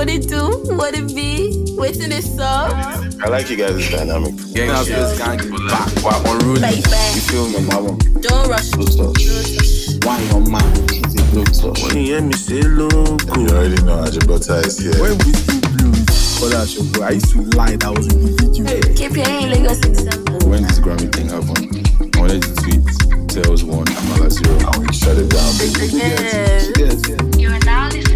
What it do? What it be? Waiting it up. I like you guys' dynamic. Gang Yeah. shit, gang back, back on Rudy. Baby. You feel me? Mama, Don't rush. good stuff. Why your man? It's a good stuff. When you hear me say loco. You already know how Ajibota is here. When we see Blue called out your bro, I used to lie that I was in the video. Keep your in Lagos in December. When this Grammy thing happened, I wanted to tweet Tails one, Amala zero, and we shut it down. baby. Yes. Yes. You are now listening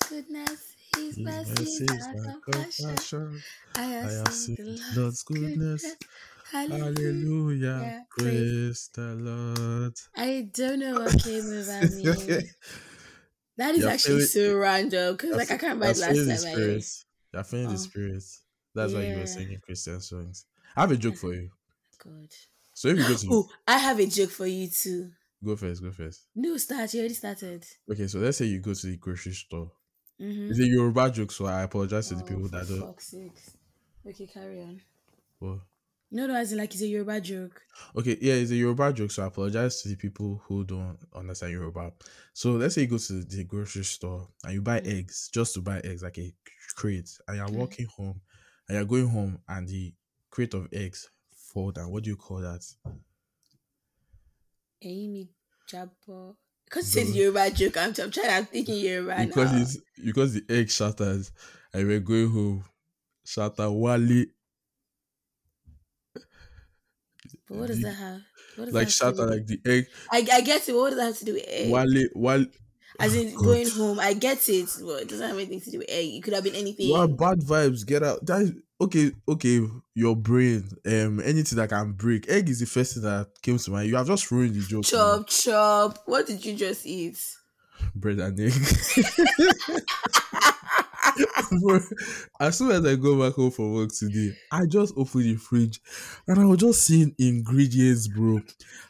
the Lord's goodness, His mercy, and compassion. I have seen the Lord's goodness. Hallelujah. Hallelujah. Praise the Lord. I don't know what came over me. That is You're actually feeling- so random because like I can't remember the You're last the time I spirit. You're feeling the Oh. spirit. That's why you were singing Christian songs. I have a joke for you. God. So if you go to Oh, I have a joke for you too. go first, go first. No, start. You already started. Okay, so let's say you go to the grocery store. Mm-hmm. It's a Yoruba joke, so I apologize to the Oh, people that don't. fuck's. Okay, carry on. Well, No, no, as in like it's a Yoruba joke. Okay, yeah, it's a Yoruba joke, so I apologize to the people who don't understand Yoruba. So let's say you go to the grocery store and you buy Mm. eggs, just to buy eggs, like a crate, and you're Okay. walking home and you're going home and the crate of eggs fall down. What do you call that? Amy Jabbo. Because it's a Yoruba joke. I'm, I'm trying. I'm thinking Yoruba because now. it's because the egg shatters. and we're going home. Shatta Wale But what does that have? What does like that have to shatter like the egg I, I get it. What does that have to do with egg? Wale Wale As Oh, in God. going home. I get it. But it doesn't have anything to do with egg. It could have been anything. Wow, bad vibes. Get out. That is okay. Okay, your brain. Um, anything that can break. Egg is the first thing that came to mind. You have just ruined the joke. Chop, chop. What did you just eat? bread and egg. Bro, as soon as I go back home from work today, I just opened the fridge and I was just seeing ingredients, bro.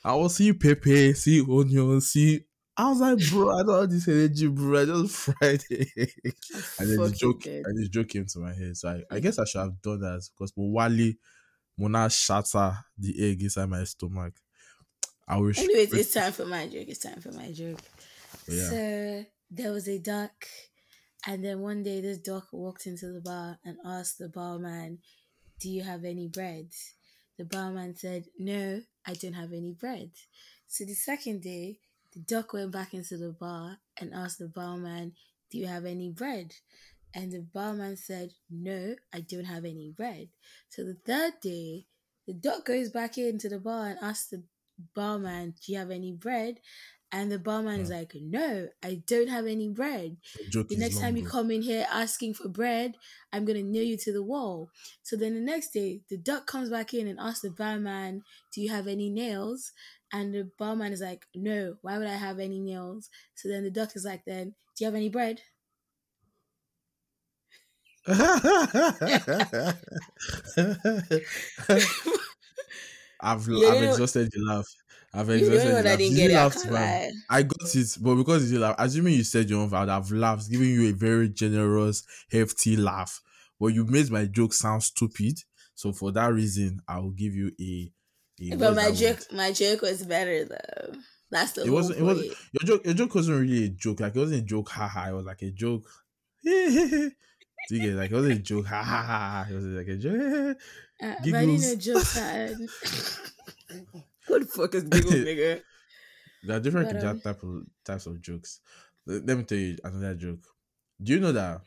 I was seeing pepper, seeing onions, see. I was like, bro, I don't have this energy, bro. I just fried egg. and then the joke dead. and this joke came to my head. So I, I mm. guess I should have done that because Wally Mona shatter the egg inside my stomach. I wish Anyways, it's time for my joke. It's time for my joke. Yeah. So there was a duck, and then one day this duck walked into the bar and asked the barman, "Do you have any bread?" The barman said, "No, I don't have any bread." So the second day, the duck went back into the bar and asked the barman, "Do you have any bread?" And the barman said, No, I don't have any bread. So the third day, the duck goes back into the bar and asks the barman, Do you have any bread? And the barman is like, No, I don't have any bread. The The next time you come in here asking for bread, I'm gonna nail you to the wall. So then the next day, the duck comes back in and asks the barman, Do you have any nails? And the barman is like, No, why would I have any nails? So then the duck is like, Then, do you have any bread? I've You I've exhausted the laugh. I've You exhausted know the what I laugh. didn't You get it, I laughed, man. I got it, but because you laugh, assuming you said your own, I would have laughed, giving you a very generous, hefty laugh. But you made my joke sound stupid, so for that reason, I will give you a. But my joke, my joke was better though. That's the It wasn't. It wasn't. Your joke. Your joke wasn't really a joke. Like it wasn't a joke. Ha ha. It was like a joke. Do you get it? like it wasn't a joke? Ha ha ha. It was like a joke. Uh, but I didn't know Giggles. jokes. Who the fuck is giggle, nigga? There are different But, um, type of types of jokes. Let, let me tell you another joke. Do you know that?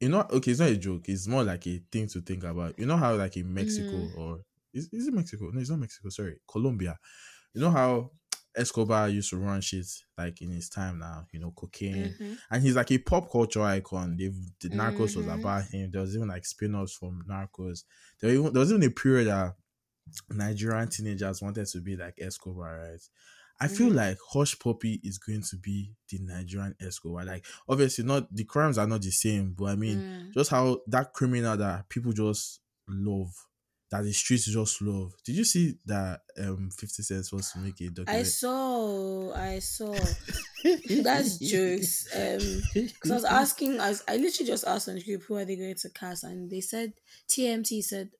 You know, okay, it's not a joke. It's more like a thing to think about. You know how, like in Mexico Mhm. or is, is it Mexico? No, it's not Mexico. Sorry, Colombia. You know how Escobar used to run shit like in his time now. You know, cocaine, Mhm. and he's like a pop culture icon. They've the Narcos was Mhm. about him. There was even like spin-offs from Narcos. There, even, there was even a period that Nigerian teenagers wanted to be like Escobar, right? I feel Mhm. like Hush Puppy is going to be the Nigerian Escobar. Like, obviously, not the crimes are not the same, but I mean, Mm. just how that criminal that people just love, that the streets just love. Did you see that um 50 Cent was to make a documentary? I saw, I saw. That's jokes. Um, because I was asking, I, was, I literally just asked on the group who are they going to cast, and they said TMT said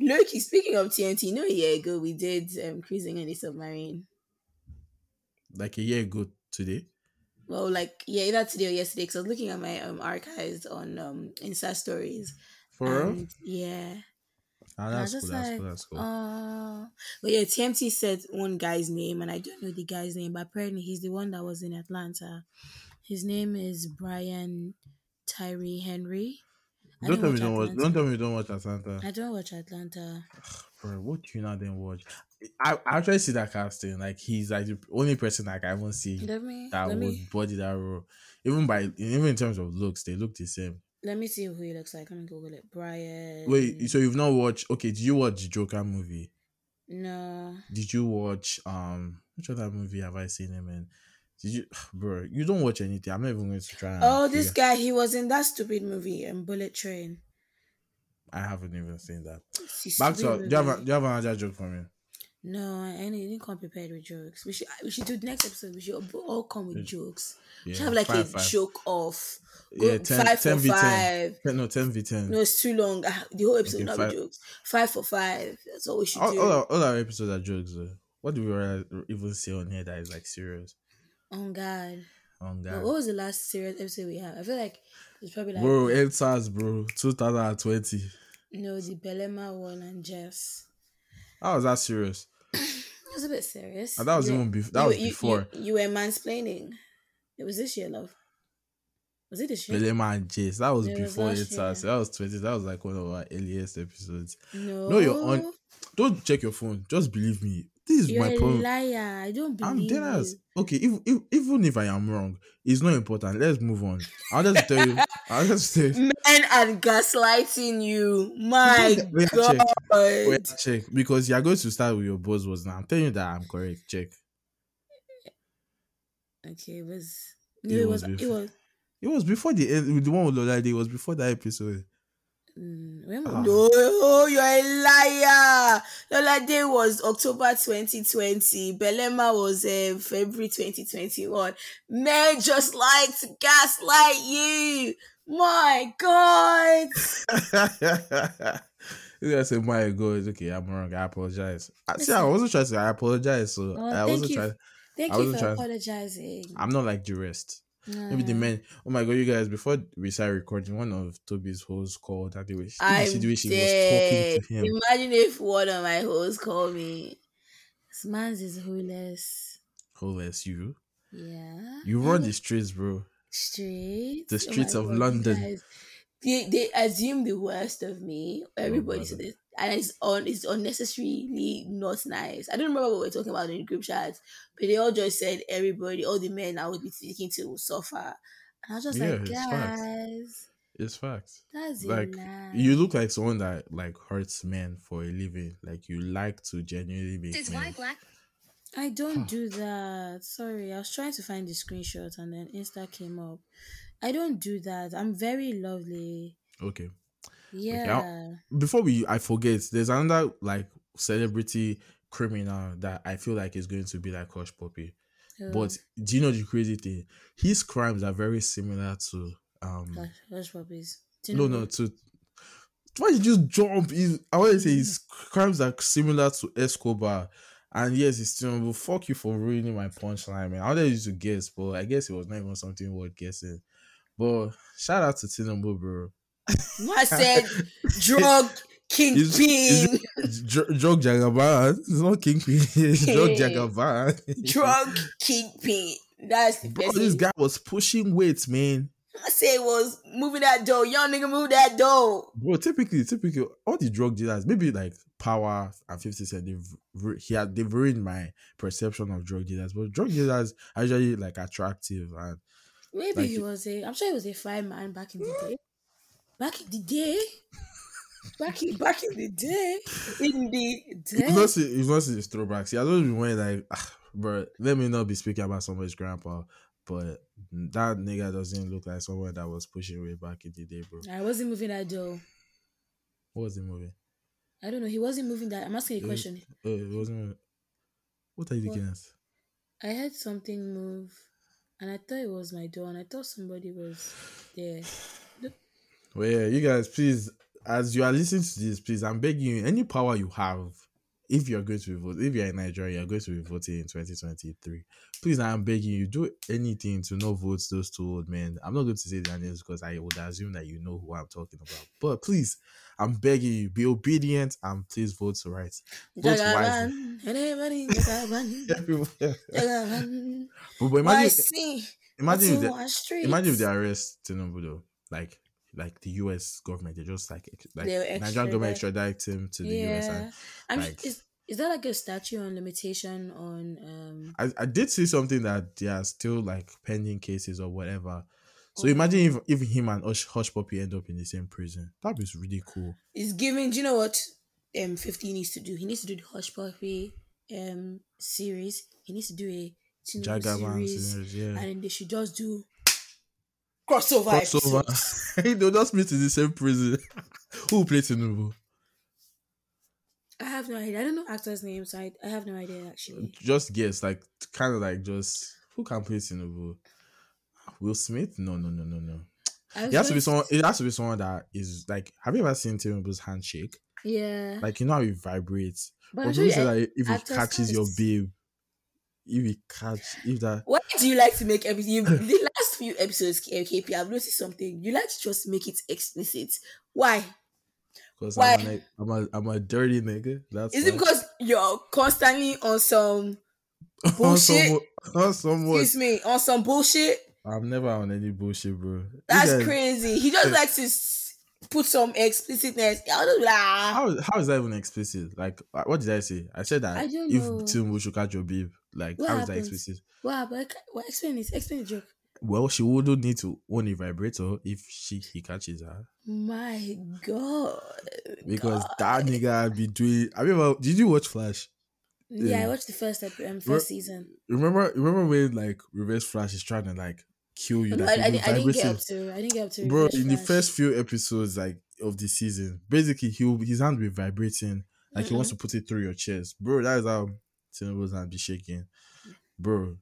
Loki, speaking of TNT, you know, a year ago we did um, cruising in a submarine. Like a year ago today. Well, like yeah, either today or yesterday, because I was looking at my um, archives on um Insta stories. For real? and, Yeah. I that's cool. That's like, cool. That's cool. Uh, but yeah, TMT said one guy's name, and I don't know the guy's name, but apparently he's the one that was in Atlanta. His name is Brian Tyree Henry. I don't tell me you don't watch. Don't tell me you don't watch Atlanta. I don't watch Atlanta. Bro, what do you not then watch? I, I actually see that casting. Like he's like the only person like I see Let me that would me body that role. Even by even in terms of looks, they look the same. Let me see who he looks like. Let me Google it. Brian. Wait, so you've not watched? Okay, did you watch the Joker movie? no. Did you watch um which other movie have I seen him in? Did you, bro? You don't watch anything. I'm not even going to try. and Oh, this guy. He was in that stupid movie, um, Bullet Train. I haven't even seen that. Back to do you have a, do you have another joke for me? No, I I didn't come prepared with jokes. We should we should do the next episode. We should all come with jokes. we should have like five, a five. joke off. Go Yeah, 10, five 10 for 10. five. Ten- No, ten v ten. No, it's too long. Ah, The whole episode Okay, not five. be jokes. Five for five. That's all we should all, do. all, our, all our episodes are jokes. Though. What do we even say on here that is like serious? oh God. Oh But God, what was the last serious episode we have? I feel like it's probably like bro, NSAS, bro, two thousand and twenty. no the Belema one and Jess. How was that serious? It was a bit serious. And that was You- even bef- that you- was you- before. You, were mansplaining. It was this year, love. Was it this year? Belema and Jace. That was It before last NSAS. year. That was twenty. That was like one of our earliest episodes. No. No, you're on. Don't check your phone. Just believe me. This is You're my a problem. liar. I don't believe I'm dead ass. Okay, if, if, even if I am wrong, it's not important. Let's move on. I'll just tell you. I'll just tell you. Men and gaslighting you. My Wait, God. check. Wait, check because you're going to start with your buzz was now. I'm telling you that I'm correct. Check. Okay, it was. No, It it, was was. It before. was. It was before the end. The one with Lola Day was before that episode. Mm, Ah. No, you're a liar. Lola Day was October 2020. Belema was uh, February 2021. Men just like to gaslight you. My God. you guys say, "My God, okay, I'm wrong. I apologize." I, see, I wasn't trying to. say I apologize. So Oh, I wasn't you. trying. Thank I you for trying- apologizing. I'm not like the rest. Maybe the Mm. men. Oh my god, you guys! Before we started recording, one of Toby's hosts called the way, I'm see the way she dead. was talking to him. Imagine if one of my hosts called me. This man's is homeless. Homeless, you. Yeah. You run the streets, bro. streets. The streets my of God, London. guys. They, they assume the worst of me. Everybody to brother. This, and it's on. It's unnecessarily not nice. I don't remember what we were talking about in the group chat, but they all just said everybody, all the men I would be speaking to will suffer. And I was just Yeah, like, it's facts. guys, It's facts. that's Like a you look like someone that like hurts men for a living. Like you like to genuinely make black. I don't do that. Sorry, I was trying to find the screenshot and then Insta came up. I don't do that. I'm very lovely. Okay. Yeah. Before we, I forget. There's another like celebrity criminal that I feel like is going to be like Hush Puppy. But do you know the crazy thing? His crimes are very similar to um Hush, hush puppies. no no to why did you jump? Is I want to say his crimes are similar to Escobar. And yes, it's still but fuck you for ruining my punchline, man. I wanted you to guess, but I guess it was not even something worth guessing. But shout out to Tinubu, bro. I said drug It's- kingpin. it's dr- drug Jagaban. It's not Kingpin. It's drug Jagaban. drug kingpin. That's the Bro, best. this guy was pushing weights, man. I say it was moving that door. Young nigga move that door. Bro, typically, typically, all the drug dealers, maybe like Power and 50 Cent, they've he had they've ruined my perception of drug dealers. But drug dealers are usually like attractive and Maybe Like- he was a. I'm sure he was a fine man back in the mm. day. Back in the day. Back in back in the day. In the day. not see, it's not his throwbacks. Yeah, I don't even want like, ah, bro. Let me not be speaking about somebody's grandpa, but that nigga doesn't look like someone that was pushing way back in the day, bro. I wasn't moving that door. What was the movie? I don't know. He wasn't moving that. I'm asking a question. Oh, it wasn't. What are you looking at? I heard something move, and I thought it was my door, and I thought somebody was there. Well, yeah, you guys, please as you are listening to this, please, I'm begging you, any power you have, if you're going to be vote, if you're in Nigeria, you're going to be voting in 2023. Please, I'm begging you, do anything to not vote those two old men. I'm not going to say their names because I would assume that you know who I'm talking about. But please, I'm begging you, be obedient and please vote right. Vote wisely. Jagaban, anybody, Jagaban, Everywhere. Jagaban. But, but imagine, see? imagine, if they, in our streets? imagine if they arrest Tinubu though, like like the U.S. government, they just like like Nigerian government extradite. him to the U.S. yeah. And I'm like- is is that like a statute on limitation on um I, I did see something that there are still like pending cases or whatever. So Oh. imagine if, if him and Hush, Hush Puppy end up in the same prison. That was really cool. is giving do you know what um 50 needs to do? He needs to do the Hush Puppy um series. He needs to do a Jagaban series. series, yeah. And they should just do crossover. Crossover. episodes. They'll just meet in the same prison. Who played Tinubu? I have no idea. I don't know actors' names. I, I have no idea actually. Just guess, like kind of like just who can play Tinubu? Will Smith? No, no, no, no, no. I It has to be someone. It has to be someone that is like. Have you ever seen Tinubu's handshake? Yeah. Like you know how it vibrates. but But I'm sure people say that if it actors catches your first. babe, if it catch, if that Why do you like to make everything? You, the last few episodes, KP, I've noticed something. You like to just make it explicit. Why? because? I'm, a- I'm a I'm a dirty nigga. That's Is it because you're constantly on some, on bullshit? some, on somewhat. excuse me, on some bullshit? I'm never on any bullshit, bro. That's guys- crazy. He just likes to put some explicitness. I'll just be like. How how is that even explicit? Like, uh, what did I say? I said that I if. Tinubu should catch your beef, like, What how is that explicit? Wow, but I, well, explain it. Explain the joke. Well, she wouldn't need to own a vibrator if she he catches her My God. because God. that nigga been doing. I remember. Did you watch Flash? Yeah, I watched the first ep- um, Re- first season. Remember? Remember when like Reverse Flash is trying to like kill you? No, I, I, didn't- I didn't get up to. I didn't get up to. bro in the first few episodes like of the season basically he his hand be vibrating like he wants to put it through your chest bro that is how Tinubu's hand be shaking bro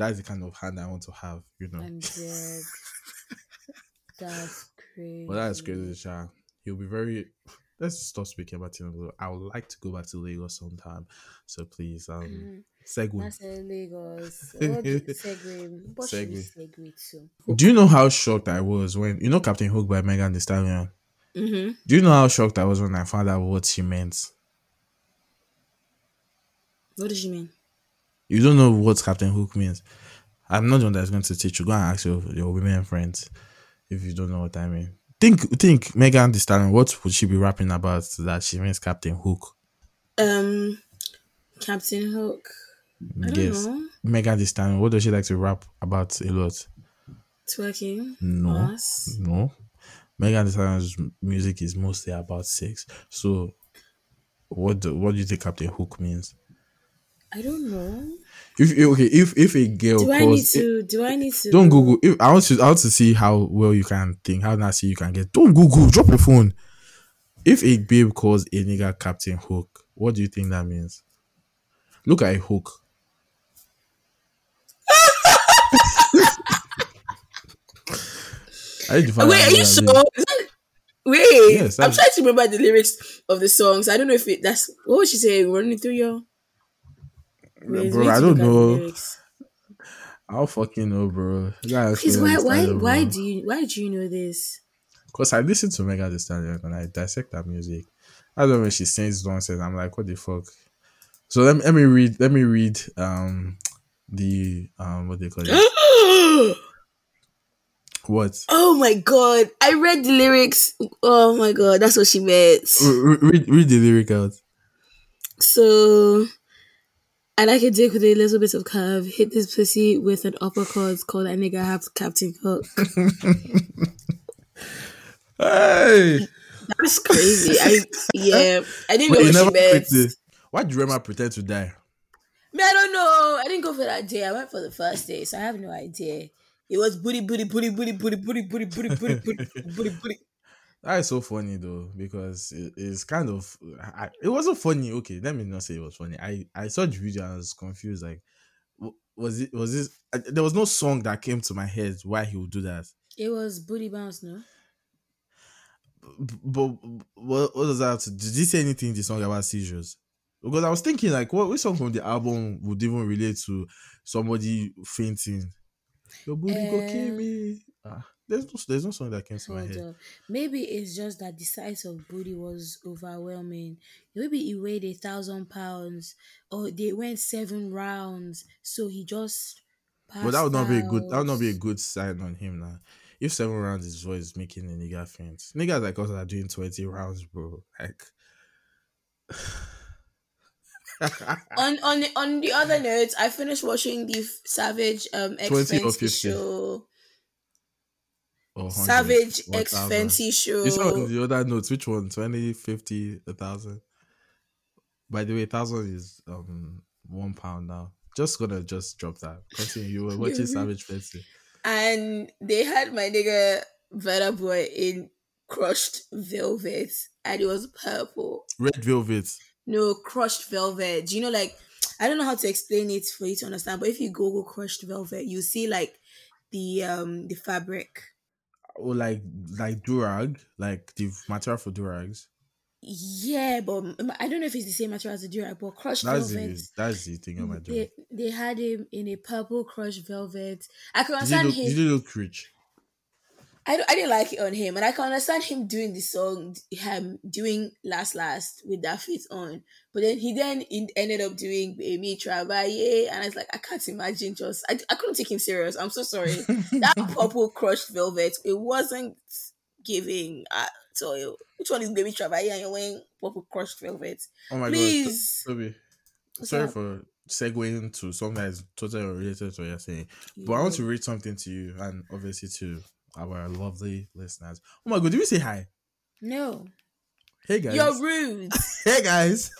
that is the kind of hand i want to have you know I'm dead. That's crazy. Well, that is crazy Sha. he'll be very let's stop speaking about Tinubu i would like to go back to lagos sometime so please um Mhm. segue That's in Lagos. Segue. What Segue. segue to? do you know how shocked i was when you know captain hook by megan Thee stallion Mm-hmm. do you know how shocked i was when i found out what she meant What does she mean? You don't know what Captain Hook means. I'm not the one that's going to teach you. Go and ask your, your women friends if you don't know what I mean. Think think Megan Thee Stallion, what would she be rapping about that she means Captain Hook? Um, Captain Hook. I don't yes. know. Megan Thee Stallion, what does she like to rap about a lot? Twerking. No. No. Megan Thee Stallion's music is mostly about sex. So what do, what do you think Captain Hook means? I don't know. If okay, if if a girl Do I need calls to? Do I need to? Don't Google. If, I want to. I want to see how well you can think. How nasty you can get. Don't Google. Drop your phone. If a babe calls a nigga Captain Hook, what do you think that means? Look at a hook. I need to find Wait, are you sure? means. Is that- Wait, Yes, I'm trying to remember the lyrics of the songs. I don't know if it. That's what was she saying? Running through your. Bro, I don't look at the know. lyrics. I don't fucking know, bro. Please, why, why, why do you, why do you know this? Because I listen to Megan Thee Stallion and I dissect that music. I don't know when she sings nonsense. I'm like, what the fuck? So let me, let me read. Let me read. Um, the um, what they call it? What? oh my god! I read the lyrics. Oh my god, that's what she meant. Re- re- read, read the lyric out. So, I like a dick with a little bit of curve. Hit this pussy with an uppercut. Call that nigga have Captain Hook. Hey, That's crazy. I yeah. I didn't know Wait, you what she meant. Why did Rema pretend to die? Me, I don't know. I didn't go for that day. I went for the first day, so I have no idea. It was booty, booty, booty, booty, booty, booty, booty, booty, booty, booty, booty, booty. That is so funny though because it, it's kind of. I, it wasn't funny. Okay, let me not say it was funny. I I saw the video and I was confused. Like, was it was this? I, there was no song that came to my head why he would do that. It was booty bounce, no? but what, what does that? Did he say anything in the song about seizures? Because I was thinking, like, what which song from the album would even relate to somebody fainting? Your booty go kill Um, me. Ah, there's no, there's no song that came to my head. up. Maybe it's just that the size of booty was overwhelming. Maybe he weighed a thousand pounds, or they went seven rounds, so he just. But that would not be a good. That would not be a good sign on him now. If seven rounds is what is making a nigga faint, niggas like us are doing twenty rounds, bro. Like, out. On on on the other note, I finished watching the Savage um X 20 or Fenty 50? show. Or 100, Savage 1000. X Fenty show. You saw the other notes. Which one? 20, 50, a thousand. By the way, thousand is um one pound now. Just gonna just drop that. Continue. You were watching Savage Fenty. and they had my nigga Burna Boy in crushed velvet, and it was purple. Red Velvet. No, crushed velvet. Do you know, like, I don't know how to explain it for you to understand, but if you Google crushed velvet, you see like the um the fabric. Or like like durag, like the material for durags. Yeah, but I don't know if it's the same material as the durag, but crushed That's velvet. the that's the thing my job. They, they had him in a purple crushed velvet. I can Did you understand look, him. did you look rich? I, I didn't like it on him, and I can understand him doing the song, him doing last last with that fit on. But then he then ended up doing Baby Travaille, and I was like, I can't imagine just I, I couldn't take him serious. I'm so sorry. that purple crushed velvet, it wasn't giving. Uh, so which one is Baby Travaille and you're wearing purple crushed velvet? Oh my Please. god. Toby. Sorry up? for segueing to something that is totally unrelated to what you're saying. But I want to read something to you and obviously to our lovely listeners. Oh my god, did we say hi? No, Hey guys. you're rude. Hey guys.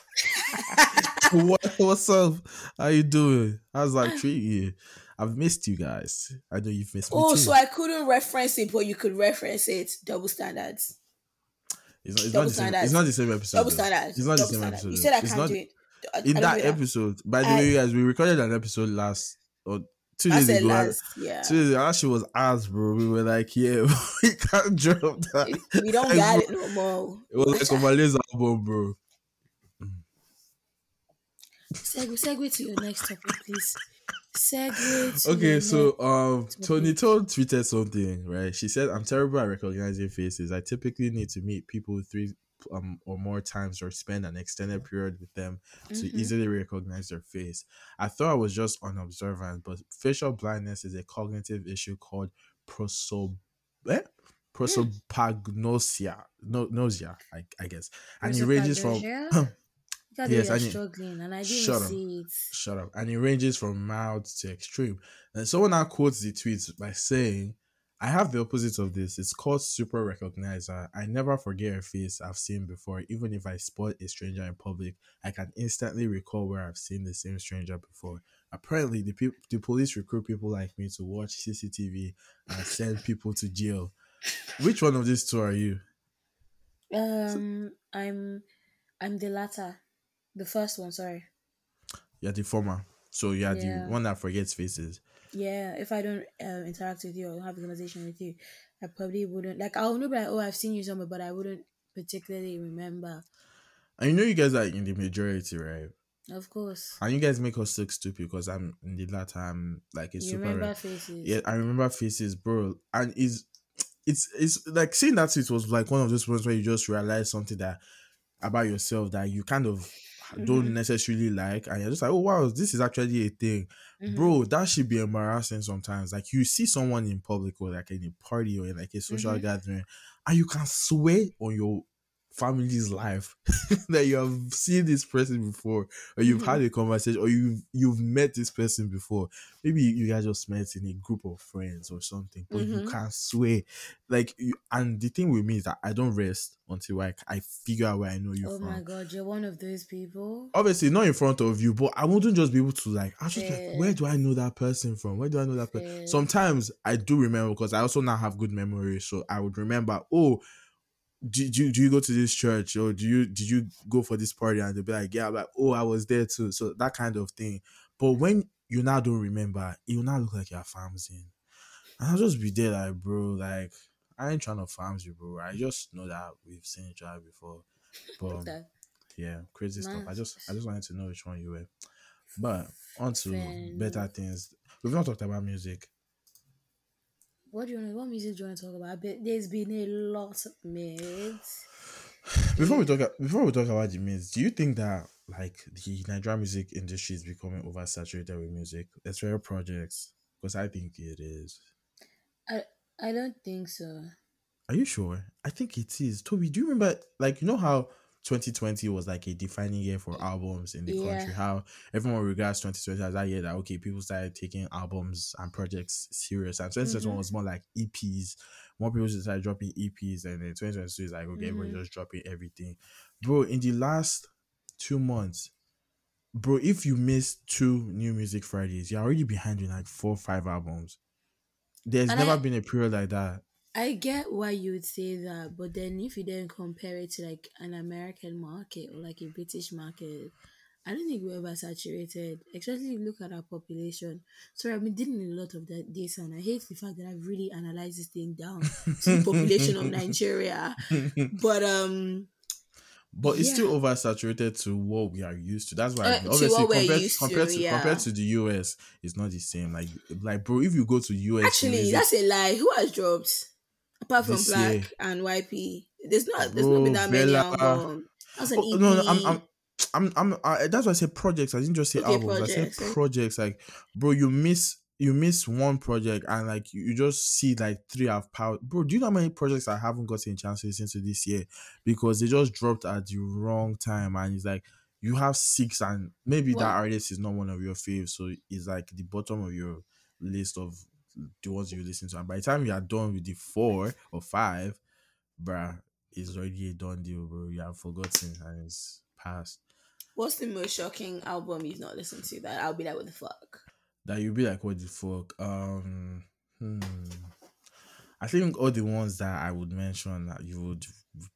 what, what's up? How you doing? How's that treat you? I've missed you guys. I know you've missed me oh, so I couldn't reference it, but you could reference it. Double standards. it's not, it's, double not the same, standards. it's not the same episode. Double though. standards. It's not the same standards. episode. You said I It's can't not- do it. I- I In don't that episode, by the I- way, you guys, we recorded an episode last or two I days said ago. last. Yeah. Two days ago, that shit was ass, bro. We were like, yeah, we can't drop that. we don't Like, got it no more. It was like a Malays album, bro. Segue, segue to your next topic, please. Segue to Okay, so um. Tony Todd tweeted something, right? She said, "I'm terrible at recognizing faces. I typically need to meet people three um or more times or spend an extended period with them to Mhm. easily recognize their face. I thought I was just unobservant, but facial blindness is a cognitive issue called proso eh? prosopagnosia, no, nausea, I, I guess, and it ranges from." Yes, yes, I you're need- struggling, and I didn't Shut up. see it. Shut up. And it ranges from mild to extreme. And someone now quotes the tweets by saying, I have the opposite of this. It's called super recognizer. I never forget a face I've seen before. Even if I spot a stranger in public, I can instantly recall where I've seen the same stranger before. Apparently, the, peop the police recruit people like me to watch CCTV and send people to jail. Which one of these two are you? Um, I'm, I'm the latter, the first one. Sorry. You're the former. So you're Yeah. the one that forgets faces. Yeah, if I don't um, interact with you or have a conversation with you, I probably wouldn't. Like, I'll know, like, oh, I've seen you somewhere, but I wouldn't particularly remember. And you know you guys are in the majority, right? Of course, And you guys make us look stupid because I'm in the latter. I'm like a you super. remember faces. Yeah, I remember faces, bro. And it's it's it's like seeing that it was like one of those ones where you just realize something that about yourself that you kind of don't Mhm. necessarily like, and you're just like, oh wow, this is actually a thing, Mhm. bro. That should be embarrassing sometimes. Like you see someone in public or like in a party or in like a social Mhm. gathering, and you can swear on your family's life that you have seen this person before or you've Mhm. had a conversation or you've you've met this person before maybe you guys just met in a group of friends or something but you Mhm. can swear like you, and the thing with me is that i don't rest until I, I figure out where i know you Oh from my god, you're one of those people. obviously not in front of you but i wouldn't just be able to like i was just like where do i know that person from where do i know that person sometimes i do remember because i also now have good memory so i would remember oh do, do, do you go to this church or do you did you go for this party and they'll be like yeah I'm like oh i was there too so that kind of thing but when you now don't remember it will now look like you're farms in and i'll just be there like bro like I ain't trying to farms you, bro. I just know that we've seen each other before. But um, yeah, crazy stuff. I just I just wanted to know which one you were. But on to better things. We've not talked about music. What do you want? What music do you want to talk about? I bet there's been a lot of mids. Before we talk before we talk about the mids, do you think that like the Nigerian music industry is becoming oversaturated with music? Rare projects. Because I think it is. I I don't think so. Are you sure? I think it is. Toby, do you remember like you know how 2020 was like a defining year for albums in the Yeah. country? How everyone regards 2020 as that year that okay, people started taking albums and projects serious. And 2021 Mhm. was more like EPs. More people started dropping EPs, and then 2022 is like okay, everybody Mhm. just dropping everything. Bro, in the last two months, bro, if you miss two new music Fridays, you're already behind in like four, five albums. There's And never I- been a period like that. I get why you would say that, but then if you then compare it to like an American market or like a British market, I don't think we're oversaturated. Especially if you look at our population. Sorry, I've been dealing with a lot of that data, and I hate the fact that I've really analyzed this thing down to the population of Nigeria. But um, But it's still Yeah. oversaturated to what we are used to. That's why Uh, obviously compared, to, compared to, yeah. compared to the US, it's not the same. Like like bro, if you go to US actually, music- that's a lie. Who has dropped apart from Black year. and YP? There's not. There's Bro, not been that many Bella. albums. That's an Oh, EP. no, no, I'm, I'm, I'm, I'm uh, that's why I said projects. I didn't just say Okay, albums. projects, I eh? said projects. Like, bro, you miss, you miss one project, and like you, you just see like three have power. Bro, do you know how many projects I haven't gotten a chance to listen to this year because they just dropped at the wrong time, and it's like you have six, and maybe that artist is not one of your faves, so it's like the bottom of your list of the ones you listen to. And by the time you are done with the four or five, bruh, it's already a done deal, bro. You have forgotten and it's past. What's the most shocking album you've not listened to that I'll be like, what the fuck? That you'll be like, what the fuck? Um, hmm. I think all the ones that I would mention that you would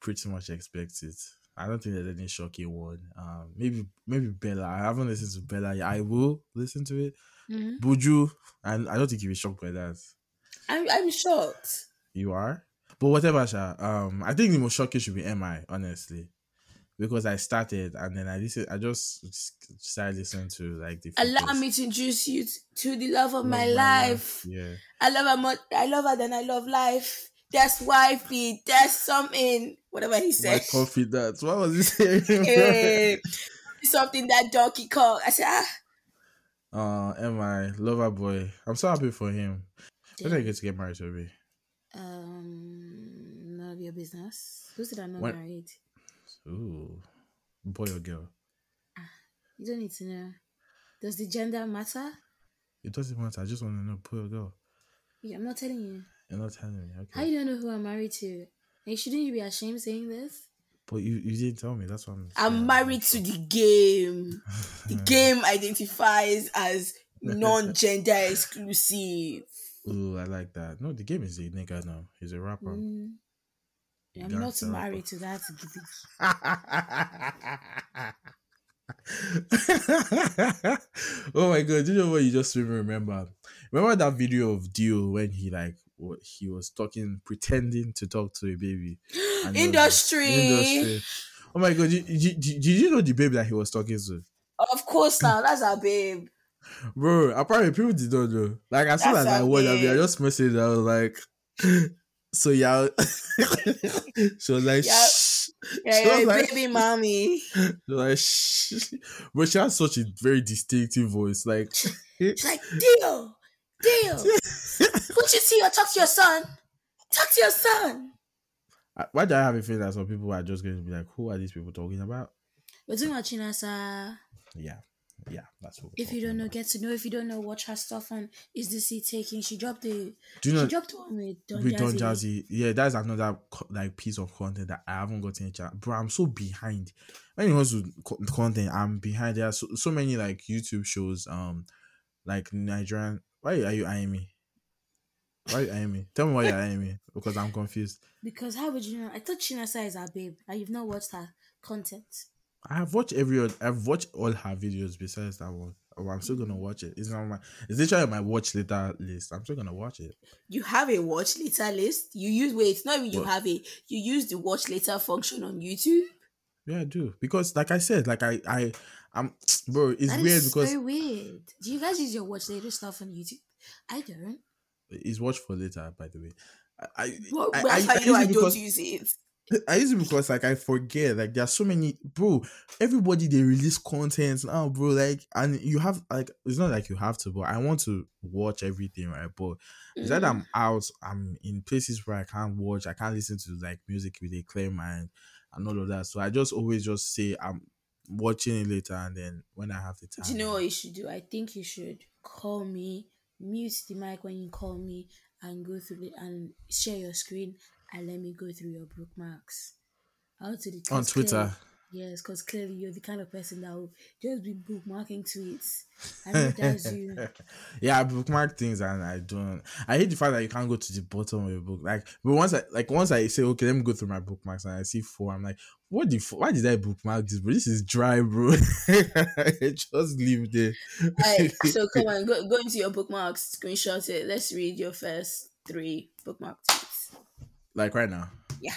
pretty much expect it. I don't think there's any shocking one. Um, maybe maybe Bella. I haven't listened to Bella. yet. I will listen to it. Mhm. Buju, and I don't think you'll be shocked by that. I'm, I'm shocked. You are, but whatever. Sha, um, I think the most shocking should be Mi, honestly, because I started and then I listen. I just started listening to like the. Allow me to introduce you to the love of Love my life. Yeah. I love her more. I love her than I love life. That's wifey. That's something. Whatever he My said. confidence. What was he saying? Eh, something that Donkey Kong. I said, ah. uh, Mi, lover boy. I'm so happy for him. When are you damn. going to get married to me? Um, none of your business. Who said I'm not When- married? Ooh, boy or girl? You don't need to know. Does the gender matter? It doesn't matter. I just want to know, boy or girl. Yeah, I'm not telling you. You're not telling me. Okay. How you don't know who I'm married to? Hey, shouldn't you be ashamed saying this? but you, you didn't tell me. That's what I'm. Saying. I'm married to the game. The game identifies as non-gender exclusive. Ooh, I like that. No, the game is a nigga now. He's a rapper. Mm. I'm not married to that. oh my god! Do you know what you just remember? Remember that video of Dio when he like what he was talking, pretending to talk to a baby. Like, Industry. Industry. Oh my god! Did, did, did, you know the baby that he was talking to? Of course, now that's our babe. Bro, apparently people did not know. Like as soon as I watched that video, I just messaged. I was like, "So yeah." she was like, Yeah. "Shh." Yeah, She was yeah, like- baby mommy. She like, "Shh." But she has such a very distinctive voice. Like, She's like, deal, Dio, put you see or talk to your son. Talk to your son. I- why do I have a feeling that some people are just going to be like, "Who are these people talking about?" We're talking about Chinasa. Yeah, yeah, that's what. If you don't know, about. get to know. If you don't know, watch her stuff on Is This Seat Taking. She dropped the. do you know she dropped one with Don with Don Jazzy. Jazzy, yeah, that's another like piece of content that I haven't gotten a chance. Bro, I'm so behind. When it comes to content, I'm behind. There are so, so many like YouTube shows, um, like Nigerian. Why are you eyeing me? Why are you eyeing me? Tell me why you're eyeing me because I'm confused. Because how would you know? I thought Chinasa is our babe, and you've not watched her content. I have watched every. I've watched all her videos besides that one. Oh, I'm still gonna watch it. It's on my. It's literally on my watch later list. I'm still gonna watch it. You have a watch later list. You use wait, it's not even you What? have a you use the watch later function on YouTube. Yeah, I do because, like I said, like I, I, I'm, bro. It's That is weird because so weird. Do you guys use your watch later stuff on YouTube? I don't. It's watch for later. By the way, I, I, Well, I, I, how you I it don't use it. I use it because like I forget. Like there are so many, bro. Everybody they release content now, bro. Like and you have like it's not like you have to, but I want to watch everything, right? But it's that. Mm. I'm out, I'm in places where I can't watch, I can't listen to like music with a clear mind and all of that. So I just always just say I'm watching it later, and then when I have the time, Do you know what you should do? I think you should call me, mute the mic when you call me, and go through it and share your screen and let me go through your bookmarks. Out to the on Twitter. clearly- yes, because clearly you're the kind of person that will just be bookmarking tweets. I that's you. yeah, I bookmark things and I don't. I hate the fact that you can't go to the bottom of your book. Like, but once I like once I say okay, let me go through my bookmarks and I see four, I'm like, what the? f- Why did I bookmark this? Bro, this is dry, bro. Just leave there. Alright, so come on, go, go into your bookmarks, screenshot it. Let's read your first three bookmark tweets. like right now. Yeah.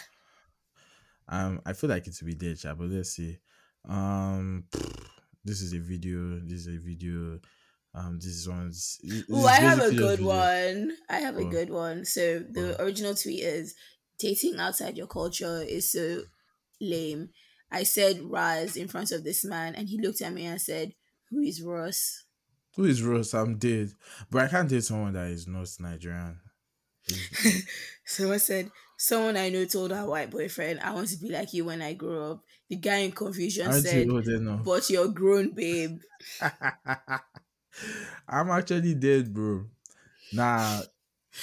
Um, I feel like it to be dead, chat, but let's see. Um, this is a video. This is a video. Um, this is one. Oh, I have a good video. one. I have a Oh. good one. So the Oh. original tweet is dating outside your culture is so lame. I said Raz in front of this man and he looked at me and said, Who is Ross? Who is Rose? I'm dead, but I can't date someone that is not Nigerian. So I said, Someone I know told her white boyfriend, I want to be like you when I grow up. The guy in confusion Aren't said, you? But you're grown, babe. I'm actually dead, bro. Nah.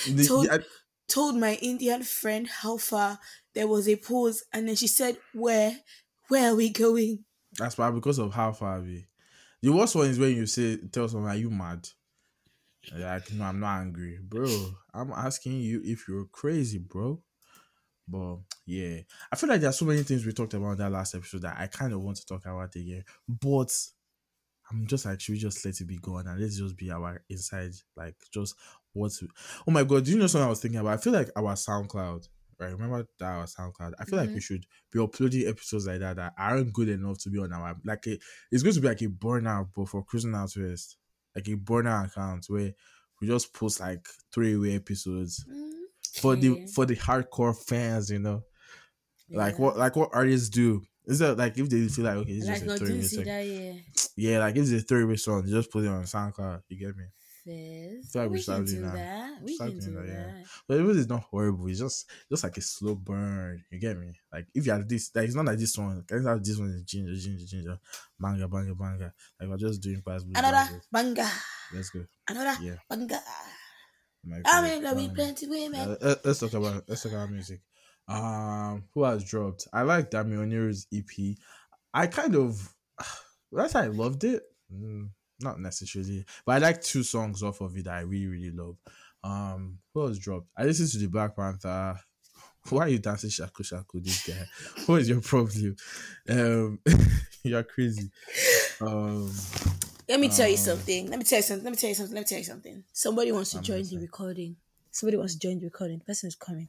The- Told- I- Told my Indian friend how far there was a pause, and then she said, Where? Where are we going? that's why because of how far we. The worst one is when you say, "Tell someone, are you mad?" Like, no, I'm not angry, bro. I'm asking you if you're crazy, bro. But yeah, I feel like there are so many things we talked about in that last episode that I kind of want to talk about again. But I'm just like, should we just let it be gone and let's just be our inside, like just what? to- Oh my god, do you know something I was thinking about? I feel like our SoundCloud, right? Remember that our SoundCloud? I feel like Mhm. we should be uploading episodes like that that aren't good enough to be on our like a, it's going to be like a burnout, but for cruising out west, like a burnout account where we just post like three away episodes mm, for the for the hardcore fans, you know, like what like what artists do. Is that like if they feel like okay, this Like just a three way that yeah. Yeah, like it's a three way song, you just put it on SoundCloud. You get me? Fizz. like we we can do that. that. We can do that, yeah. But it is not horrible. It's just just like a slow burn. You get me? Like if you have this, like it's not like this one. Can have this one is ginger, ginger, ginger, banga, banga, banga. Like we're just doing past Another banga. Let's go. Another Yeah. banga. My I'm favorite. in love with Um, plenty women. Uh, let- let's talk about let's talk about music. Um, who has dropped? I like Dami Oniru's EP. I kind of that's I loved it. Mm, not necessarily, but I like two songs off of it that I really really love. Um, who has dropped? I listened to the Black Panther. Why are you dancing shaku shaku? This guy. What is your problem? Um, you're crazy. Um, Let me tell you um, something. Let me tell you something. Let me tell you something. Let me tell you something. Somebody wants to I'm join the recording. Somebody wants to join the recording. The person is coming.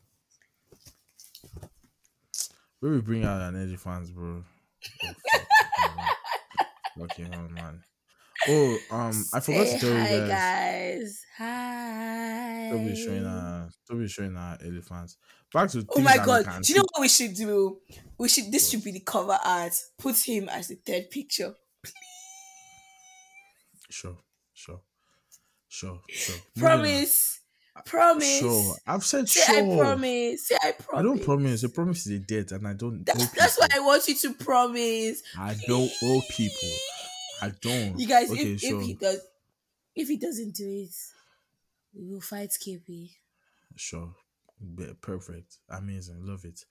where we bring out our energy fans, bro. Fuck, man. Fucking hell, man. Oh, um, I forgot Say to tell hi, you guys. guys. Hi. Don't be showing our, don't be showing our elephants. Back to Oh my god! Do you know what we should do? We should. This should be the cover art. Put him as the third picture. Please. Sure, sure, sure, sure. Moving on. Promise. Sure, I've said Say sure. I promise. Say I promise. I don't promise. A promise is a debt, and I don't. That's, that's why. I want you to promise. I don't owe people. I don't. You guys, okay, if, sure, if he does, if he doesn't do it, we will fight KP. sure. Perfect, amazing, love it.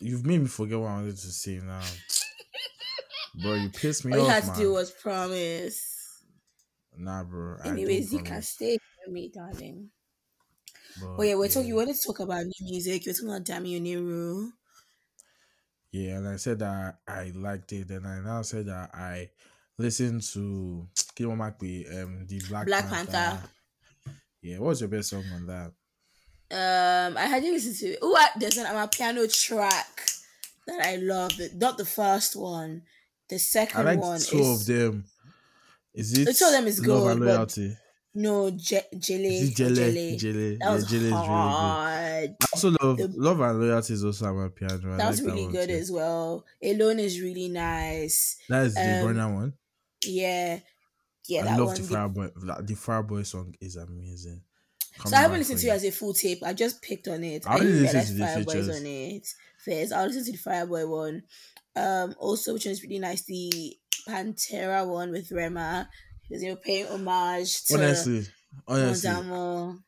You've made me forget what I wanted to say now, bro. You pissed me All you off, had to man. do was promise. Nah, bro. Anyways, you can stay with me, darling. But Oh yeah, we're talking. You wanted to talk about new music. You're talking about Dami Oniru. Yeah, and I said that I liked it, and I now said that I listened to kí wọ́n um, the Black, Black Panther. Panther. Yeah, what's your best song on that? Um, I had to listen to. Oh, I, there's an a piano track that I love. Not the first one. The second I like one two is of them. Is it The two of them is Love good, and but- Loyalty? No Je- Jelly. Jele? Jelly. Jele. That Yeah, was Jele is really good. hard. I also love The- Love and Loyalty is also on my piano. I That was like really one good too. as well. Alone is really nice. That is the Um, Burna one. Yeah, yeah, I that love one. the the- Fireboy. that- The Fireboy song is amazing. So I haven't listened to it as a full tape. I just picked on it. I I, didn't realize to the Fireboy's features. on it. First, I'll listen to the Fireboy one. Um, also, which one's really nice, the Pantera one with Rema. Because you're paying homage to Honestly, honestly, Mondamo.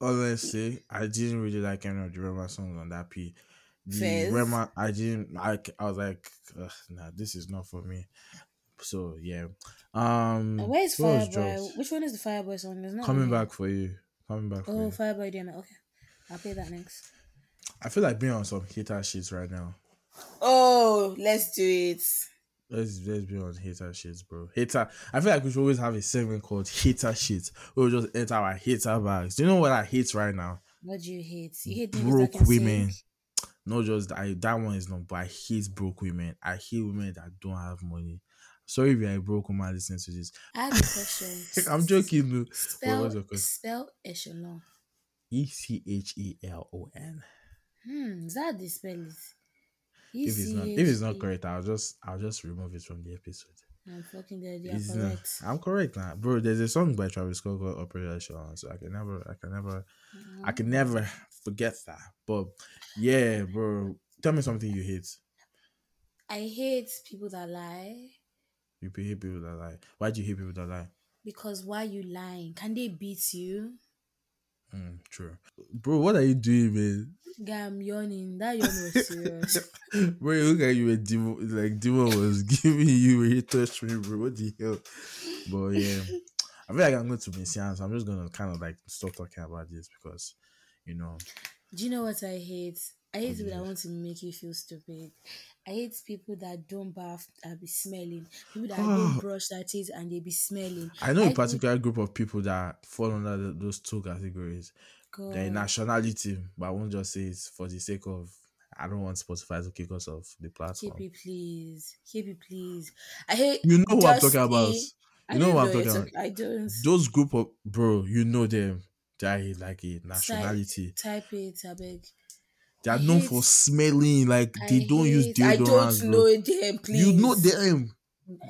honestly, I didn't really like any of the Rema songs on that P. The Fizz. Rema, I didn't. I, I was like, Ugh, nah, this is not for me. So yeah. Um, And where's Fireboy? Which one is the Fireboy song? There's not Coming back for you. Coming back Oh, you. Fireboy DML. Okay, I'll play that next. I feel like being on some hater shit right now. Oh, let's do it. Let's let's be on hater shit, bro. Hater. I feel like we should always have a segment called hater shit. We'll just enter our hater bags. Do you know what I hate right now? What do you hate? You hate Broke women. sing? Not just I that one is not, but I hate broke women. I hate women that don't have money. Sorry if you're a broke woman listening to this. I have a question. I'm joking. What Spell, was your question? spell echelon. E C H E L O N. Hmm, is that the spell If it's not if it's not correct, I'll just I'll just remove it from the episode. I'm fucking dead. Yeah, It's not- correct. I'm correct now, bro. There's a song by Travis Scott called Operator so I can never, I can never, I can mm. never forget that. But yeah, bro. Tell me something you hate. I hate people that lie You hate people that lie. Why do you hate people that lie? because why you lying? Can they beat you? Mm, true, bro. What are you doing, man? Guy, I'm yawning. That yawn was serious. bro, you look like you were demon, like demon was giving you a touch me, bro. What the hell? But yeah, I feel like I'm going to be so I'm just gonna kind of like stop talking about this because, you know, Do you know what I hate? I hate What do people you that hate? want to make you feel stupid. I hate people that don't bath and be smelling. People that Ah. don't brush their teeth and they be smelling. I know a hate- particular group of people that fall under the, those two categories. God. Their nationality, but I won't just say it for the sake of I don't want Spotify to kick us off the platform. Keep it, please. Keep it, please. I hate. You know what I'm talking about. I You know what I'm talking about. I don't. Those group of bro, you know them. They are like a nationality. Type it, I beg. They are known for smelling like I they don't use hate- I don't bro. know them, please. You know them.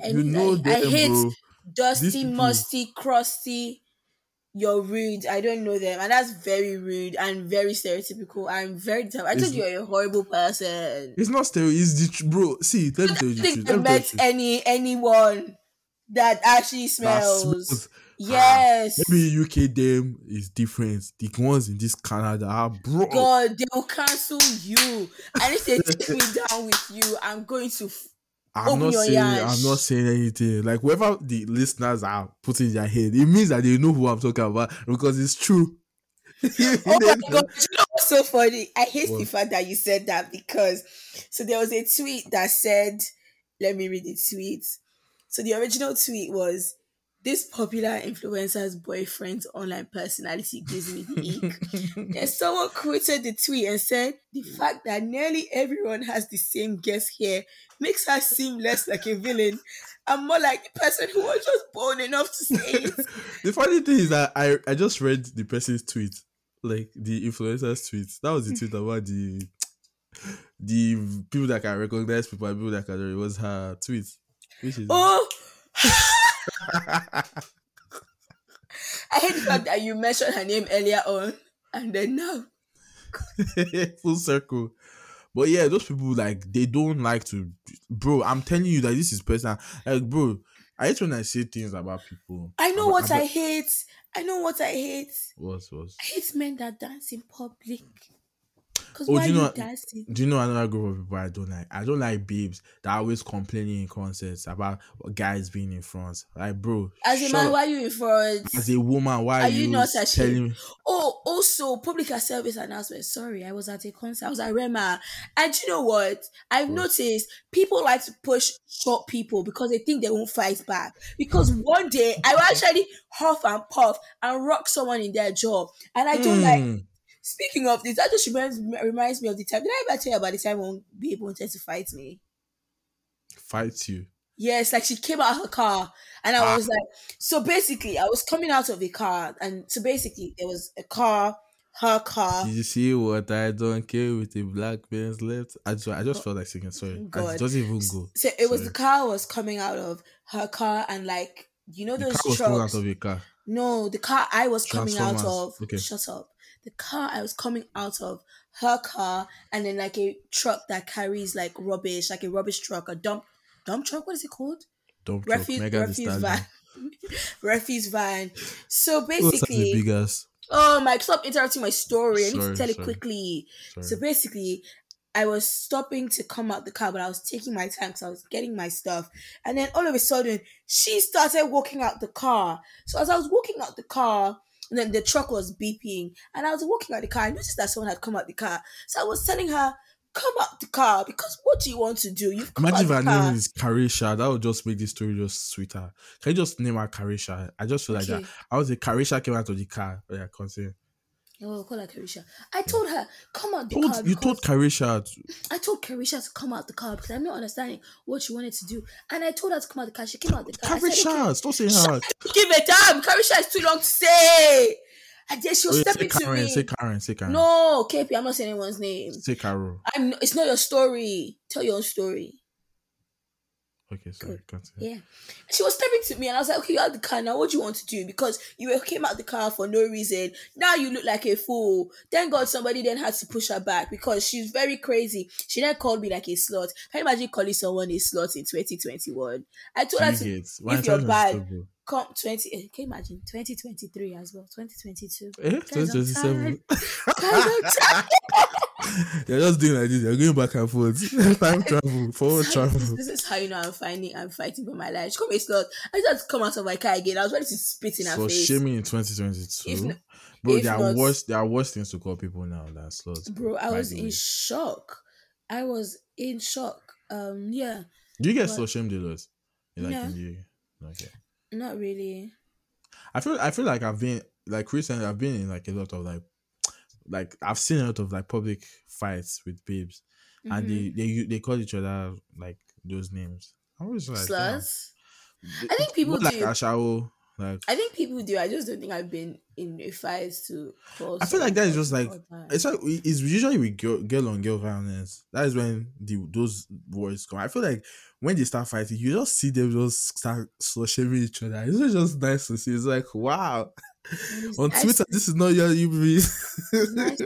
And you know I, them, I hate bro. dusty, musty, crusty. You're rude. I don't know them, and that's very rude and very stereotypical. I'm very. I told you you're a horrible person. It's not stereo. It's the tr- bro. See, let me tell you I the think truth. I Let me tell you met any anyone that actually That smells. Smells. Yes. Maybe UK them is different. The ones in this Canada are bro. God, they will cancel you. And if they take me down with you, I'm going to. F- I'm not saying yash. I'm not saying anything. Like whatever the listeners are putting their head, it means that they know who I'm talking about because it's true. oh my god! You know what's so funny? I hate the fact that you said that because so there was a tweet that said, "Let me read the tweet." So the original tweet was, "This popular influencer's boyfriend's online personality gives me the ick." Then someone quoted the tweet and said, "The fact that nearly everyone has the same guess here makes her seem less like a villain." and more like the person who was just born enough to say it. the funny thing is that I, I just read the person's tweet, like the influencer's tweet. That was the tweet about the the people that can recognize people and people that can. It was her tweet, which is Oh, I hate the fact that you mentioned her name earlier on, and then now. full circle. But yeah, those people like they don't like to, bro. I'm telling you that this is personal. Like, bro, I hate when I say things about people. I know about- what I hate. I know what I hate. What's What was I hate men that dance in public. Because Oh, why do you know you? Do you know another group of people I don't like? I don't like babes that are always complaining in concerts about guys being in front. Like, bro, As a man, up. why you in front? as a woman, why Are are, you you, not telling ashamed? me? Oh, also public service announcement. Sorry, I was at a concert. I was at Rema, and you know what? I've What? noticed people like to push short people because they think they won't fight back. Because one day I will actually huff and puff and rock someone in their jaw, and I don't like. Hmm. Speaking of this, that just reminds reminds me of the time. Did I ever tell you about the time when Babe wanted to fight me? Fight you. Yes, like she came out of her car, and I Ah. was like, so basically, I was coming out of the car, and so basically, there was a car, her car. Did you see what I don't care with the black man's left? I just, I just felt like singing. Sorry, God. it doesn't even go. So it was Sorry. the car was coming out of her car, and like you know The those car was coming out of a car. no, the car I was coming out of. Okay. Shut up. The car I was coming out of her car, and then like a truck that carries like rubbish, like a rubbish truck, a dump dump truck. What is it called? Dump truck, refuse Mega refuse van. refuse van. So Who else has a basically, ass? oh Mike, stop interrupting my story. I need Sorry, to tell it quickly. Sorry. So basically, I was stopping to come out the car, but I was taking my time because I was getting my stuff. And then all of a sudden, she started walking out the car. So as I was walking out the car, and then the truck was beeping, and I was walking out the car. I noticed that someone had come out the car. So I was telling her, "Come out the car because what do you want to do? You've Imagine if her car." name is Karisha. That would just make this story just sweeter. Can you just name her Karisha? I just feel like that. I was a Karisha came out of the car. Oh, yeah, continue. Oh, call her Carisha. I told her, "Come out the Told, car." you told to- I told Carisha to come out the car because I'm not understanding what she wanted to do. And I told her to come out the car. She came out the car. I okay, Karisha, stop saying her. Give me a damn. Carisha is too long to say. And then she Oh, was yeah, say stepping to Karen, me. say Karen, say Karen. No, KP, I'm not saying anyone's name. Say Carol. I'm. It's not your story. Tell your own story. Okay, sorry, continue. Yeah. She was stepping to me, and I was like, "Okay, you out the car now. What do you want to do? Because you came out the car for no reason. Now you look like a fool. Thank God somebody then had to push her back because she's very crazy. She then called me like a slut. Can you imagine calling someone a slut in 2021? I told her to Bigots. Why if trying you're to bad, stop, bro? come 20. eh, Can you imagine 2023 as well? 2022. Eh, 2027. Guys, I'm tired. They're just doing like this. They're going back and forth. Time travel, forward This, travel. this is how you know I'm finding I'm fighting for my life. She called me a slut. I just come out of my car again. I was ready to spit in her So face. shaming in 2022. If bro, there are not- worse. There are worse things to call people now than sluts. Bro, I was in way. shock. I was in shock. Um, yeah, Do you get What? so shamed a lot? Like No. in the okay. Not really. I feel I feel like I've been like recently I've been in like a lot of like like I've seen a lot of like public fights with babes and Mhm. they they they call each other like those names. I was like. Slurs. I think people not like do. Like I think people do. I just don't think I've been in a fight to. I feel like that is just like someone or that. it's like it's usually with girl, girl on girl violence. That is when the those words come. I feel like when they start fighting, you just see them just start shaming each other. It's just nice to see. It's like wow. It's On nice Twitter, this is not your you nice.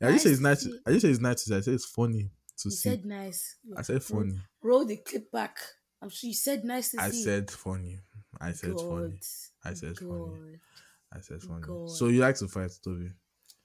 I just say it's Nice nice. to To. I just say it's nice. I say it's funny to You see. said nice. I said funny. Roll the clip back. I'm sure you said nice to I see. said funny. I said God. funny. I said funny. I said funny. God. So you like to fight, Toby?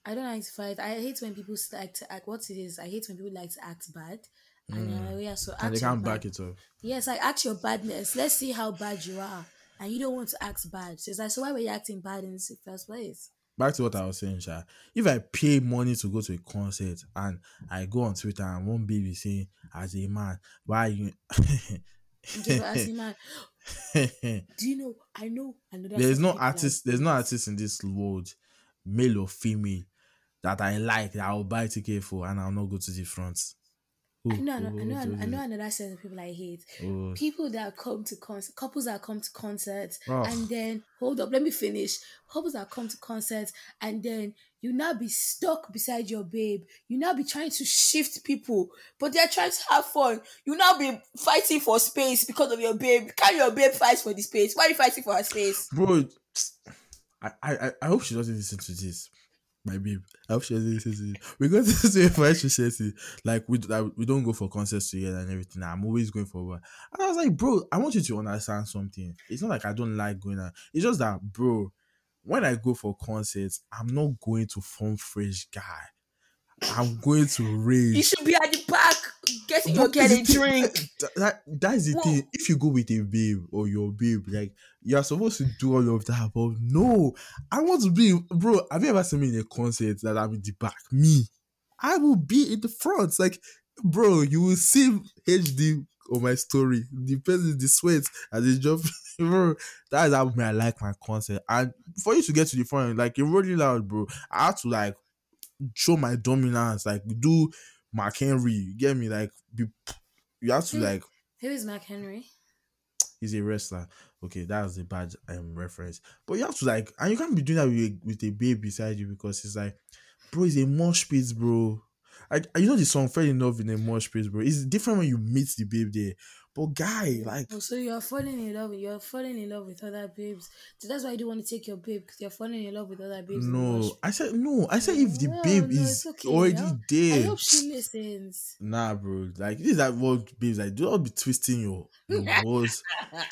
I don't like to fight. I hate when people like to act. What it is, I hate when people like to act bad. And uh, yeah, so And they can't back it up. Yes, like act your badness. Let's see how bad you are. And you don't want to act bad. So it's like, so why were you acting bad in the first place? back to what I was saying, Sha. If I pay money to go to a concert and I go on Twitter and one baby saying, as a man, why you Give asking, man, do you know? I know another. there's no like artist, there's no artist in this world, male or female, that I like that I'll buy ticket for and I'll not go to the front. I know, I know, I know, I know another set of people I hate. who- People that come to concert, couples that come to concerts, Oh. Ah. and then hold up, let me finish. Couples that come to concerts, and then you now be stuck beside your babe. You now be trying to shift people, but they're trying to have fun. You now be fighting for space because of your babe. Can your babe fight for the space? Why are you fighting for her space? bro. I, I I hope she doesn't listen to this. My babe, I hope she doesn't listen to this. We got this to a fight society. Like we like, we don't go for concerts together and everything. I'm always going for one. And I was like, bro, I want you to understand something. It's not like I don't like going out. It's just that, bro, when I go for concerts, I'm not going to form fresh guy. I'm going to You should be at the back getting your But kid the a drink. That, that- that's the Whoa. thing. If you go with a babe or your babe, like you're supposed to do all of that, but no, I want to be, bro. Have you ever seen me in a concert that I'm in the back? Me, I will be in the front. Like, bro, you will see HD on my story. The person, the sweat as they jump, bro. That is how I like my concert. And for you to get to the front, like you're really loud, bro. I had to like show my dominance, like do Mark Henry. You get me? Like, be, you have to Hmm. like Who is Mark Henry? he's a wrestler. Okay, that's a bad um reference. But you have to like, and you can't be doing that with a, with a babe beside you because it's like, bro, it's a mosh pit, bro. Like you know the song fair enough in a mosh pit, bro. It's different when you meet the babe there. But guy, like, Oh, so you're falling in love. You're falling in love with other babes. So that's why you don't want to take your babe because you're falling in love with other babes. no. I said no. I said if the No, babe no, is okay. already I hope- I hope she listens. Nah, bro. Like this is like what babes like. Do not be twisting your your words,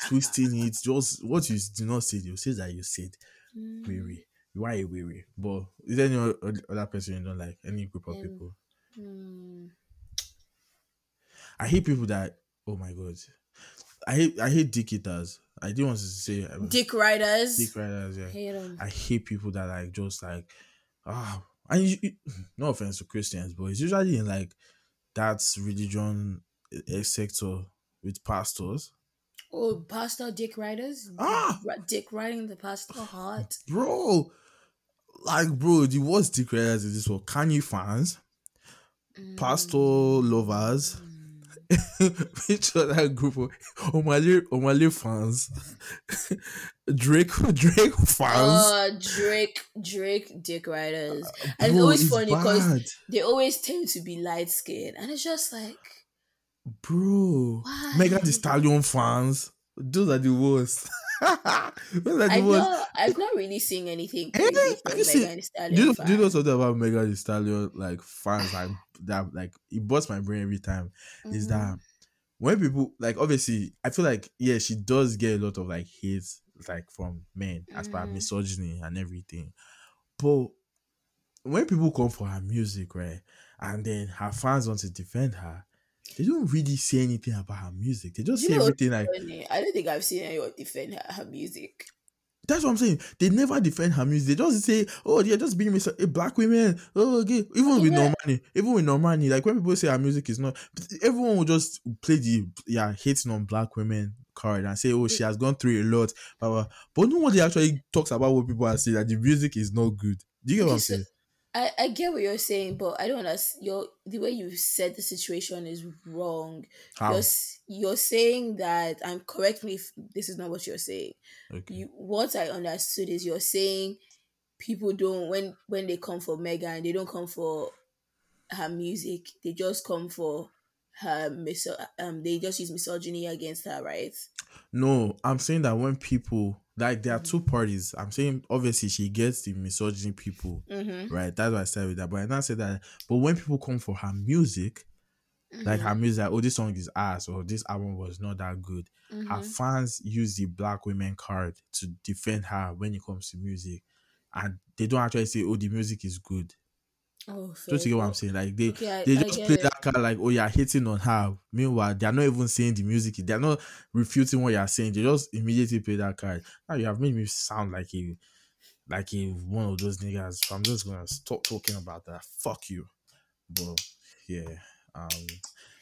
twisting it. Just what you do not say. You say that you said. Mm. weary. You are a weary. But is there any other person you don't like? Any group of people? Mm. I hate people that. Oh my god, I hate I hate dick eaters. I didn't want to say Dick riders. dick riders. Yeah, Hate 'em. I hate people that like just like ah. and you, you- no offense to Christians, but it's usually in like that's religion eh, sector with pastors. Oh, pastor dick riders. Ah! Dick riding the pastor heart, bro. Like, bro, the worst dick riders is this one. Kanye fans, pastor lovers, which other group of Omah Lay, Omale fans, Drake, Drake fans. Uh, Drake, Drake, dick riders. And it's Bro, always funny because They always tend to be light skinned, and it's just like, bro, Why? Megan Thee Stallion fans. Those are the worst. Those are the I worst. know I've not really seen anything crazy have from you seen- Stallion. Do you, know, do you know something about Megan Thee Stallion like fans that like it busts my brain every time is Mhm. that when people like obviously I feel like yeah she does get a lot of like hate like from men as per Mhm. misogyny and everything but when people come for her music right and then her fans want to defend her they don't really say anything about her music they just You say everything like. I don't think I've seen anyone defend her, her music. That's what I'm saying. They never defend her music. They just say, "Oh, they're just being mis- black women." Oh, okay. Even with Yeah. Normani, even with Normani, like when people say her music is not, everyone will just play the yeah hating on black women card and say, "Oh, she has gone through a lot." Blah. But nobody actually talks about what people are saying that the music is not good. Do you get what I'm saying? I, I get what you're saying, but I don't understand. Your the way you said the situation is wrong. How? You're you're saying that and correct me if this is not what you're saying. Okay. You what I understood is you're saying people don't when when they come for Megan, they don't come for her music. They just come for her miso- um they just use misogyny against her, right? No, I'm saying that when people like there are two parties. I'm saying obviously she gets the misogyny people. Mm-hmm. right? That's why I said with that. But I now say that. But when people come for her music, like Mm-hmm. her music, like, oh, this song is ass, or this album was not that good. Mm-hmm. Her fans use the black women card to defend her when it comes to music, and they don't actually say, oh, the music is good. Oh, Don't you get what I'm saying? Like they, Okay, I- they just play it. that card like, oh, you're hating on her. Meanwhile, they're not even saying the music. They're not refuting what you're saying. They just immediately play that card. Now you have made me sound like a, like a one of those niggas. So I'm just gonna stop talking about that. Fuck you. But yeah. Um.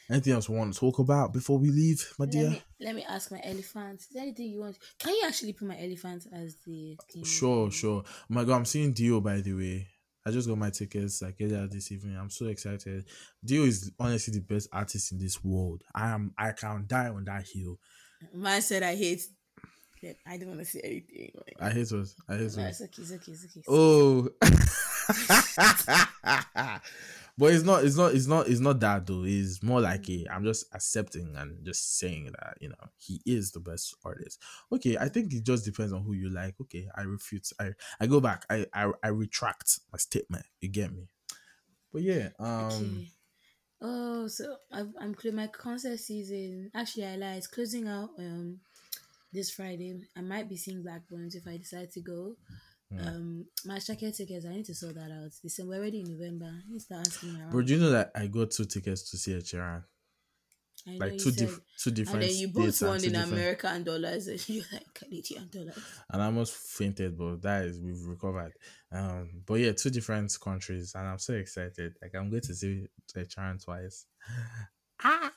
Anything else we want to talk about before we leave, my Let dear? me, let me ask my elephant. Is there anything you want? Can you actually put my elephant as the king? Sure, sure. Oh my god, I'm seeing Dio by the way. I just got my tickets like earlier this evening. I'm so excited. Dio is honestly the best artist in this world. I am I can die on that hill. Man said I hate. I don't want to say anything. Like, I hate us. I hate us. it's okay, it's okay, it's okay. Oh But it's not it's not it's not it's not that though. It's more like a I'm just accepting and just saying that, you know, he is the best artist. Okay, I think it just depends on who you like. Okay, I refute. I I go back. I I, I retract my statement. You get me? But yeah, um Okay. Oh, so I've, I'm my concert season. Actually, I lied. It's closing out um this Friday. I might be seeing Blackburns if I decide to go. Hmm. Um, my jacket tickets. I need to sort that out. December we're already in November. I to start asking around. Bro, do you know that I got two tickets to see Ed Sheeran? I Like two said- diff- two different And then you and one in different- American dollars, and you're like Canadian dollars. and I almost fainted, but that is we've recovered. Um, but yeah, two different countries, and I'm so excited. Like I'm going to see Ed Sheeran twice. Ah.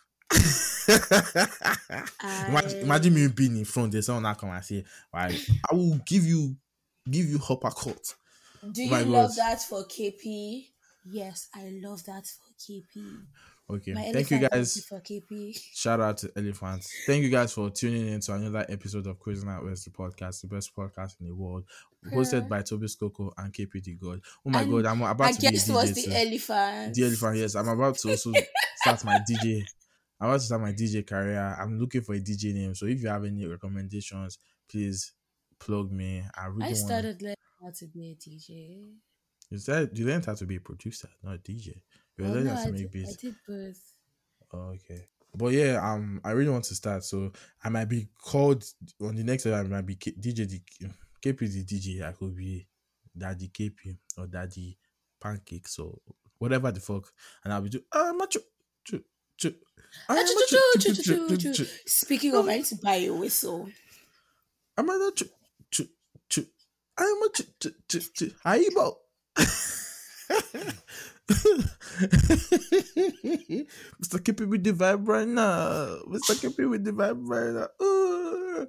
imagine, imagine me being in front. There's someone that come and say, "Right, I will give you, give you upper cut." Do you love that for KP? Yes, I love that for KP. Okay, My thank you guys. for KP. Shout out to Elephants. Thank you guys for tuning in to another episode of Crazy Night West, the podcast, the best podcast in the world, hosted by Toby Skoko and KPD God. Oh my And god, I'm about I to be a guess was DJ the elephant. The Elephant, yes. I'm about to also start my DJ. I'm about to start my DJ career. I'm looking for a DJ name. So if you have any recommendations, please plug me. I really I started learning how to be a DJ. You said you learned how to be a producer, not a DJ. You Well, oh, learned no, how to I, make did, I beats. did both. Oh, okay. But yeah, um, I really want to start. So I might be called on the next level. I might be K- DJ the KP um, the DJ. I could be Daddy KP or Daddy Pancakes or whatever the fuck, and I'll be doing. I'm a chu chu chu. I'm a chu chu chu chu chu chu. Speaking of, I need to buy a whistle. I'm a chu chu chu. I'm a chu chu chu chu. Haibo. Mr. Kippy with the vibe right now. Mr. Kippy with the vibe right now. Ooh.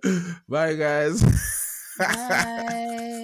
Bye, guys. Bye.